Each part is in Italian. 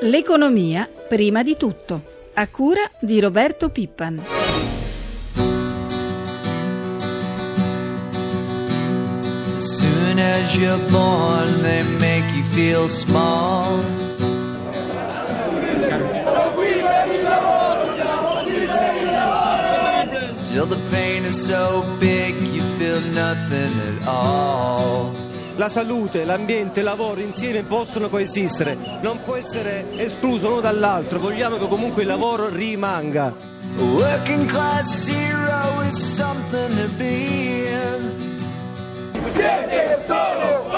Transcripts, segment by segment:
L'economia prima di tutto, a cura di Roberto Pippan. Till the pain is so big, you feel nothing at all. La salute, l'ambiente, il lavoro insieme possono coesistere, non può essere escluso uno dall'altro, vogliamo che comunque il lavoro rimanga. Working class hero is something to be in. Want to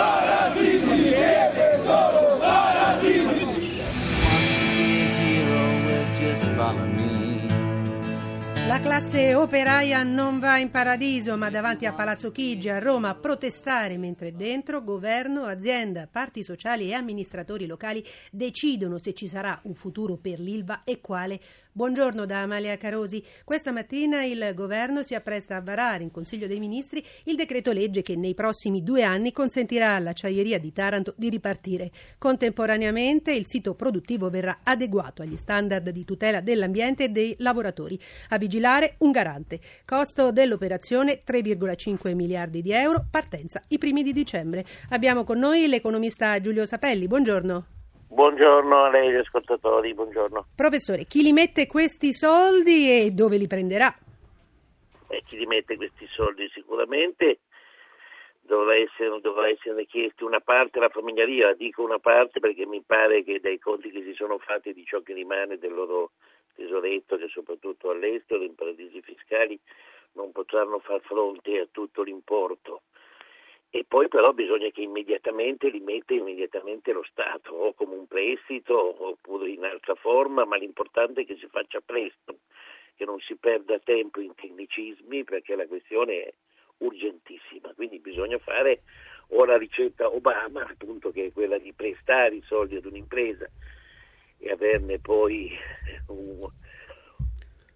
classe operaia non va in paradiso, ma davanti a Palazzo Chigi a Roma a protestare, mentre dentro governo, azienda, parti sociali e amministratori locali decidono se ci sarà un futuro per l'Ilva e quale. Buongiorno da Amalia Carosi. Questa mattina il governo si appresta a varare in Consiglio dei Ministri il decreto legge che nei prossimi due anni consentirà all'acciaieria di Taranto di ripartire. Contemporaneamente il sito produttivo verrà adeguato agli standard di tutela dell'ambiente e dei lavoratori. A vigilare un garante. Costo dell'operazione 3,5 miliardi di euro, partenza i primi di dicembre. Abbiamo con noi l'economista Giulio Sapelli. Buongiorno. Buongiorno a lei, ascoltatori, buongiorno. Professore, chi li mette questi soldi e dove li prenderà? Eh, chi li mette questi soldi sicuramente dovrà essere, dovrà essere chiesti una parte alla famiglia dico una parte perché mi pare che dai conti che si sono fatti di ciò che rimane del loro tesoretto, che soprattutto all'estero, in paradisi fiscali, non potranno far fronte a tutto l'importo. E poi però bisogna che immediatamente li metta immediatamente lo Stato, o come un prestito oppure in altra forma, ma l'importante è che si faccia presto, che non si perda tempo in tecnicismi perché la questione è urgentissima. Quindi bisogna fare o la ricetta Obama, appunto, che è quella di prestare i soldi ad un'impresa e averne poi un,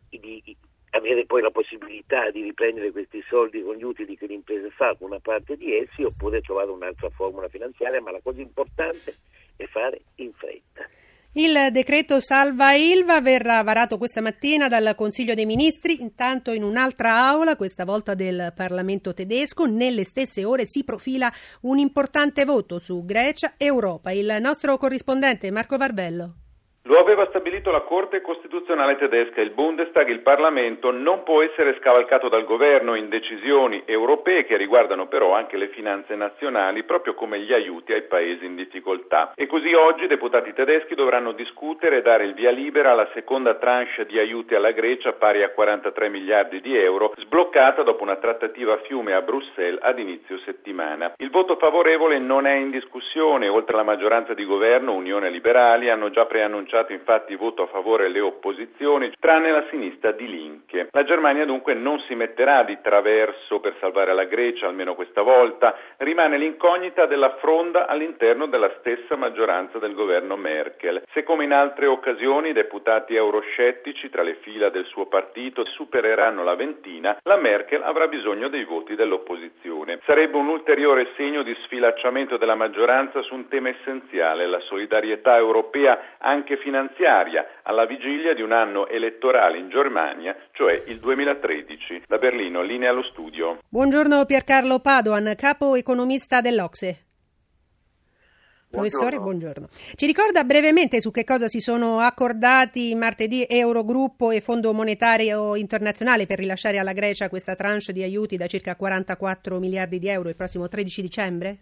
di, avere poi la possibilità di riprendere questi soldi con gli utili che l'impresa fa con una parte di essi oppure trovare un'altra formula finanziaria, ma la cosa importante è fare in fretta. Il decreto Salva Ilva verrà varato questa mattina dal Consiglio dei Ministri, intanto in un'altra aula, questa volta del Parlamento tedesco, nelle stesse ore si profila un importante voto su Grecia e Europa. Il nostro corrispondente Marco Barbello. Lo aveva stabilito la Corte Costituzionale tedesca, il Bundestag, il Parlamento non può essere scavalcato dal governo in decisioni europee che riguardano però anche le finanze nazionali, proprio come gli aiuti ai paesi in difficoltà. E così oggi i deputati tedeschi dovranno discutere e dare il via libera alla seconda tranche di aiuti alla Grecia pari a 43 miliardi di euro, sbloccata dopo una trattativa a fiume a Bruxelles ad inizio settimana. Il voto favorevole non è in discussione, oltre alla maggioranza di governo, Unione Liberali hanno già preannunciato infatti voto a favore le opposizioni, tranne la sinistra di Linke. La Germania dunque non si metterà di traverso per salvare la Grecia, almeno questa volta, rimane l'incognita della fronda all'interno della stessa maggioranza del governo Merkel. Se come in altre occasioni i deputati euroscettici tra le fila del suo partito supereranno la ventina, la Merkel avrà bisogno dei voti dell'opposizione. Sarebbe un ulteriore segno di sfilacciamento della maggioranza su un tema essenziale, la solidarietà europea anche finanziaria alla vigilia di un anno elettorale in Germania, cioè il 2013. Da Berlino, linea allo studio. Buongiorno Piercarlo Padoan, capo economista dell'Ocse. Professore, buongiorno. Ci ricorda brevemente su che cosa si sono accordati martedì Eurogruppo e Fondo Monetario Internazionale per rilasciare alla Grecia questa tranche di aiuti da circa 44 miliardi di euro il prossimo 13 dicembre?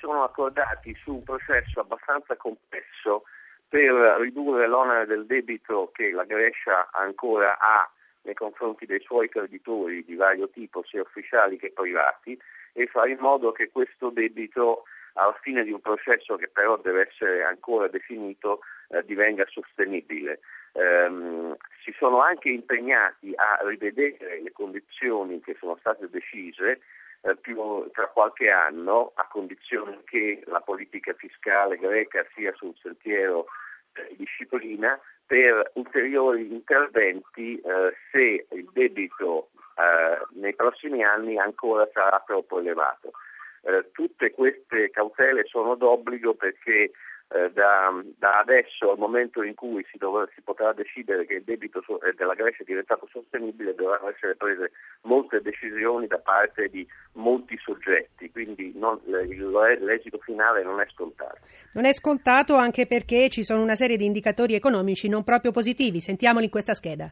Sono accordati su un processo abbastanza complesso per ridurre l'onere del debito che la Grecia ancora ha nei confronti dei suoi creditori di vario tipo, sia ufficiali che privati, e fare in modo che questo debito alla fine di un processo che però deve essere ancora definito eh, divenga sostenibile. Ehm, si sono anche impegnati a rivedere le condizioni che sono state decise eh, più, tra qualche anno a condizione che la politica fiscale greca sia sul sentiero di disciplina per ulteriori interventi eh, se il debito eh, nei prossimi anni ancora sarà troppo elevato. Eh, tutte queste cautele sono d'obbligo perché eh, da, da, adesso al momento in cui si, dov- si potrà decidere che il debito so- eh, della Grecia è diventato sostenibile dovranno essere prese molte decisioni da parte di molti soggetti, quindi non, l'esito finale non è scontato. Non è scontato anche perché ci sono una serie di indicatori economici non proprio positivi, sentiamoli in questa scheda.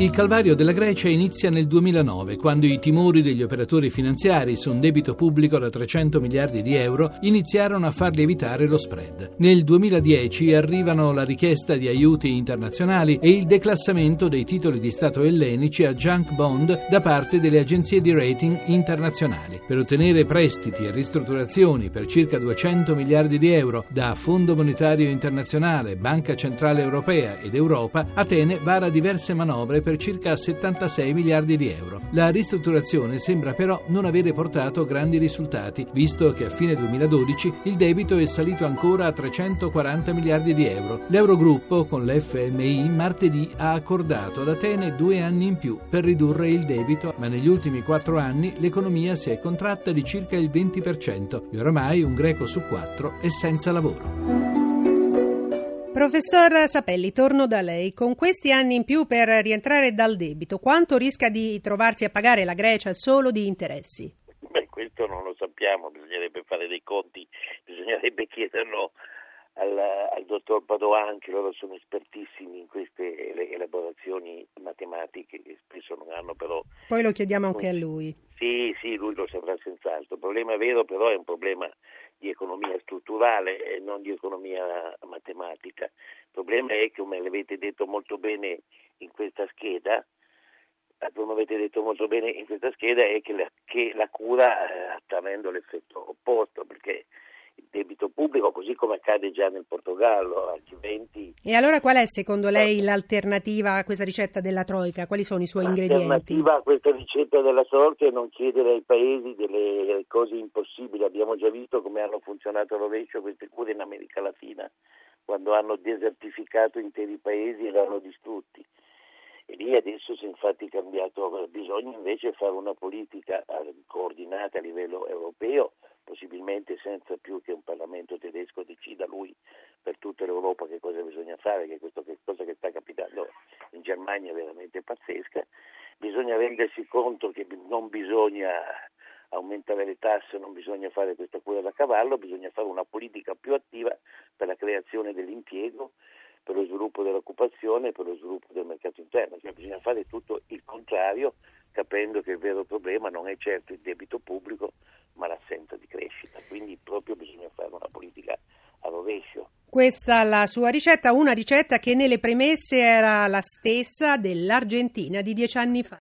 Il calvario della Grecia inizia nel 2009, quando i timori degli operatori finanziari su un debito pubblico da 300 miliardi di euro iniziarono a farli evitare lo spread. Nel 2010 arrivano la richiesta di aiuti internazionali e il declassamento dei titoli di Stato ellenici a junk bond da parte delle agenzie di rating internazionali. Per ottenere prestiti e ristrutturazioni per circa 200 miliardi di euro da Fondo Monetario Internazionale, Banca Centrale Europea ed Europa, Atene vara diverse manovre per circa 76 miliardi di euro. La ristrutturazione sembra però non avere portato grandi risultati, visto che a fine 2012 il debito è salito ancora a 340 miliardi di euro. L'Eurogruppo con l'FMI martedì ha accordato ad Atene due anni in più per ridurre il debito, ma negli ultimi quattro anni l'economia si è contratta di circa il 20% e oramai un greco su quattro è senza lavoro. Professor Sapelli, torno da lei. Con questi anni in più per rientrare dal debito, quanto rischia di trovarsi a pagare la Grecia solo di interessi? Beh, questo non lo sappiamo, bisognerebbe fare dei conti, bisognerebbe chiederlo al, al dottor Padoan, che loro sono espertissimi in queste elaborazioni matematiche che spesso non hanno però... Poi lo chiediamo anche a lui. Sì, sì, lui lo saprà senz'altro. Il problema vero però è un problema di economia strutturale e non di economia matematica. Il problema è, come l'avete detto molto bene in questa scheda, eh, come avete detto molto bene in questa scheda, è che la, che la cura eh, sta avendo l'effetto opposto, perché il debito pubblico, così come accade già nel Portogallo, altrimenti... E allora qual è secondo lei l'alternativa a questa ricetta della Troica? Quali sono i suoi ingredienti? L'alternativa a questa ricetta della Troica è non chiedere ai paesi delle cose impossibili. Abbiamo già visto come hanno funzionato a rovescio queste cure in America Latina, quando hanno desertificato interi paesi e li hanno distrutti. E lì adesso si è infatti cambiato, bisogna invece fare una politica eh, coordinata a livello europeo possibilmente senza più che un Parlamento tedesco decida lui per tutta l'Europa che cosa bisogna fare, che questo che cosa che sta capitando in Germania è veramente pazzesca, bisogna rendersi conto che non bisogna aumentare le tasse, non bisogna fare questa cura da cavallo, bisogna fare una politica più attiva per la creazione dell'impiego, per lo sviluppo dell'occupazione e per lo sviluppo del mercato interno, cioè bisogna fare tutto il contrario capendo che il vero problema non è certo il debito pubblico ma l'assenza di crescita, quindi proprio bisogna fare una politica a rovescio. Questa è la sua ricetta, una ricetta che nelle premesse era la stessa dell'Argentina di dieci anni fa.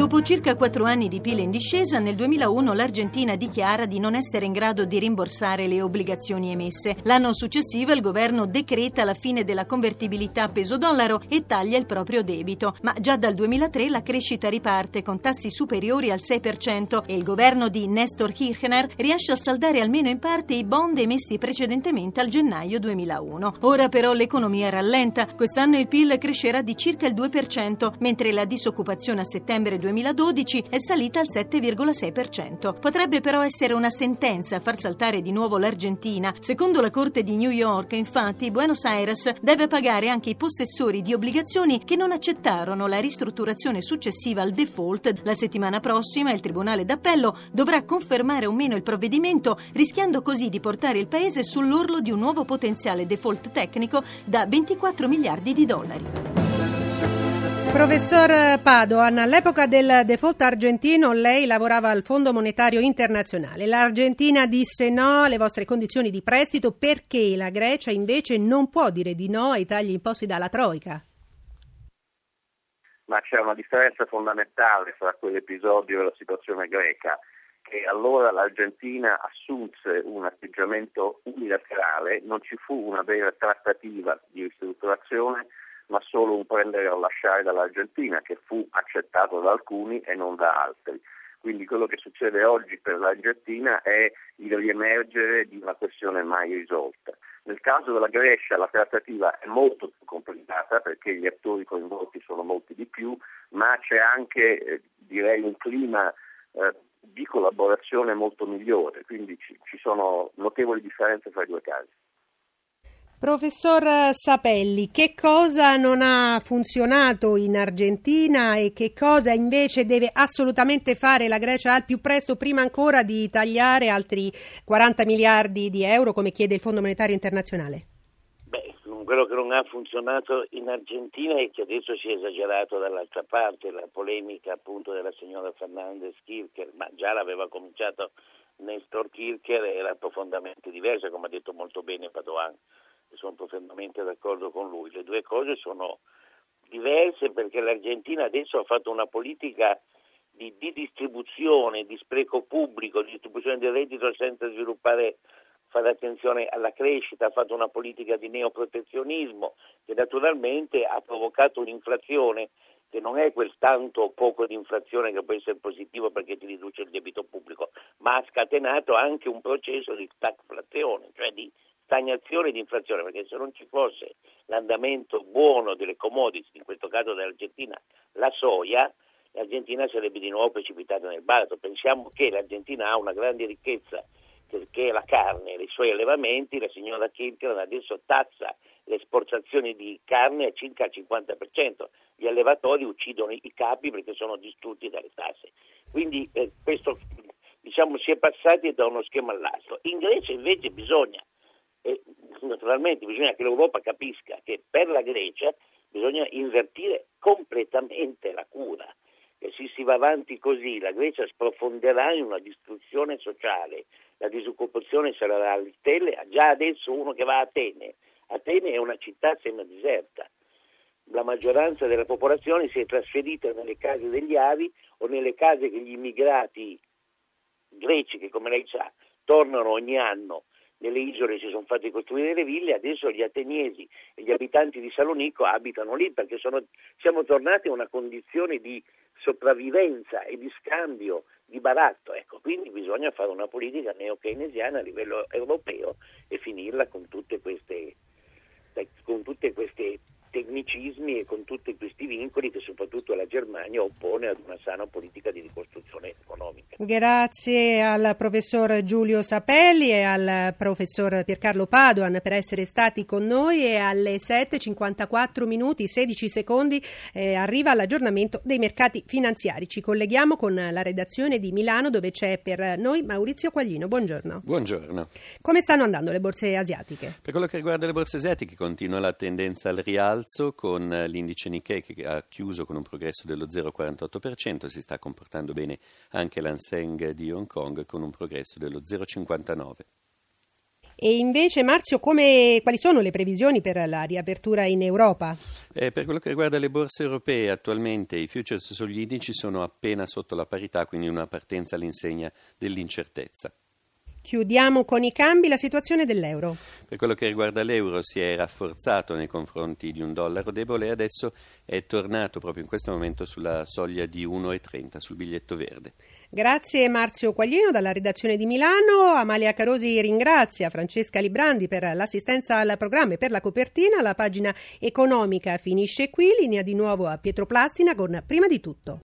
Dopo circa quattro anni di pile in discesa, nel 2001 l'Argentina dichiara di non essere in grado di rimborsare le obbligazioni emesse. L'anno successivo il governo decreta la fine della convertibilità peso-dollaro e taglia il proprio debito. Ma già dal 2003 la crescita riparte con tassi superiori al 6% e il governo di Nestor Kirchner riesce a saldare almeno in parte i bond emessi precedentemente al gennaio 2001. Ora però l'economia rallenta. Quest'anno il PIL crescerà di circa il 2%, mentre la disoccupazione a settembre 2001 2012 è salita al 7,6%. Potrebbe però essere una sentenza a far saltare di nuovo l'Argentina. Secondo la Corte di New York, infatti, Buenos Aires deve pagare anche i possessori di obbligazioni che non accettarono la ristrutturazione successiva al default. La settimana prossima il Tribunale d'Appello dovrà confermare o meno il provvedimento, rischiando così di portare il paese sull'orlo di un nuovo potenziale default tecnico da 24 miliardi di dollari. Professor Padoan, all'epoca del default argentino lei lavorava al Fondo Monetario Internazionale. L'Argentina disse no alle vostre condizioni di prestito perché la Grecia invece non può dire di no ai tagli imposti dalla Troica. Ma c'è una differenza fondamentale fra quell'episodio e la situazione greca, che allora l'Argentina assunse un atteggiamento unilaterale, non ci fu una vera trattativa di ristrutturazione ma solo un prendere o lasciare dall'Argentina che fu accettato da alcuni e non da altri. Quindi quello che succede oggi per l'Argentina è il riemergere di una questione mai risolta. Nel caso della Grecia la trattativa è molto più complicata perché gli attori coinvolti sono molti di più, ma c'è anche eh, direi un clima eh, di collaborazione molto migliore, quindi ci, ci sono notevoli differenze fra i due casi. Professor Sapelli, che cosa non ha funzionato in Argentina e che cosa invece deve assolutamente fare la Grecia al più presto, prima ancora di tagliare altri 40 miliardi di euro come chiede il Fondo Monetario Internazionale? Beh, quello che non ha funzionato in Argentina è che adesso si è esagerato dall'altra parte, la polemica appunto della signora Fernandez Kircher, ma già l'aveva cominciato Nestor Kircher, era profondamente diversa, come ha detto molto bene Padoan sono profondamente d'accordo con lui. Le due cose sono diverse perché l'Argentina adesso ha fatto una politica di, di distribuzione, di spreco pubblico, di distribuzione del reddito senza sviluppare fare attenzione alla crescita, ha fatto una politica di neoprotezionismo che naturalmente ha provocato un'inflazione che non è quel tanto o poco di inflazione che può essere positivo perché ti riduce il debito pubblico, ma ha scatenato anche un processo di stagflazione, cioè di stagnazione di inflazione, perché se non ci fosse l'andamento buono delle commodities, in questo caso dell'Argentina, la soia, l'Argentina sarebbe di nuovo precipitata nel baratro. Pensiamo che l'Argentina ha una grande ricchezza che è la carne i suoi allevamenti, la signora Kirchner adesso tazza le esportazioni di carne a circa il 50%, gli allevatori uccidono i capi perché sono distrutti dalle tasse. Quindi eh, questo diciamo si è passati da uno schema all'altro. In Grecia invece bisogna naturalmente bisogna che l'Europa capisca che per la Grecia bisogna invertire completamente la cura. E se si va avanti così la Grecia sprofonderà in una distruzione sociale, la disoccupazione sarà alle stelle, già adesso uno che va a Atene, Atene è una città semideserta, la maggioranza della popolazione si è trasferita nelle case degli avi o nelle case che gli immigrati greci, che come lei sa tornano ogni anno nelle isole si sono fatte costruire le ville, adesso gli ateniesi e gli abitanti di Salonico abitano lì perché sono, siamo tornati a una condizione di sopravvivenza e di scambio di baratto. Ecco, quindi bisogna fare una politica neo-keynesiana a livello europeo e finirla con tutte queste, con tutte queste tecnicismi e con tutti questi vincoli che soprattutto la Germania oppone ad una sana politica di ricostruzione economica. Grazie al professor Giulio Sapelli e al professor Piercarlo Padoan per essere stati con noi e alle 7.54 minuti 16 secondi eh, arriva l'aggiornamento dei mercati finanziari. Ci colleghiamo con la redazione di Milano dove c'è per noi Maurizio Quaglino. Buongiorno. Buongiorno. Come stanno andando le borse asiatiche? Per quello che riguarda le borse asiatiche continua la tendenza al rialzo rialzo con l'indice Nikkei che ha chiuso con un progresso dello 0,48%, si sta comportando bene anche l'Anseng di Hong Kong con un progresso dello 0,59%. E invece, Marzio, come, quali sono le previsioni per la riapertura in Europa? Eh, per quello che riguarda le borse europee, attualmente i futures sugli indici sono appena sotto la parità, quindi una partenza all'insegna dell'incertezza. Chiudiamo con i cambi la situazione dell'euro. Per quello che riguarda l'euro si è rafforzato nei confronti di un dollaro debole e adesso è tornato proprio in questo momento sulla soglia di 1,30 sul biglietto verde. Grazie Marzio Quaglieno dalla redazione di Milano. Amalia Carosi ringrazia Francesca Librandi per l'assistenza al programma e per la copertina. La pagina economica finisce qui. Linea di nuovo a Pietro Plastina con Prima di tutto.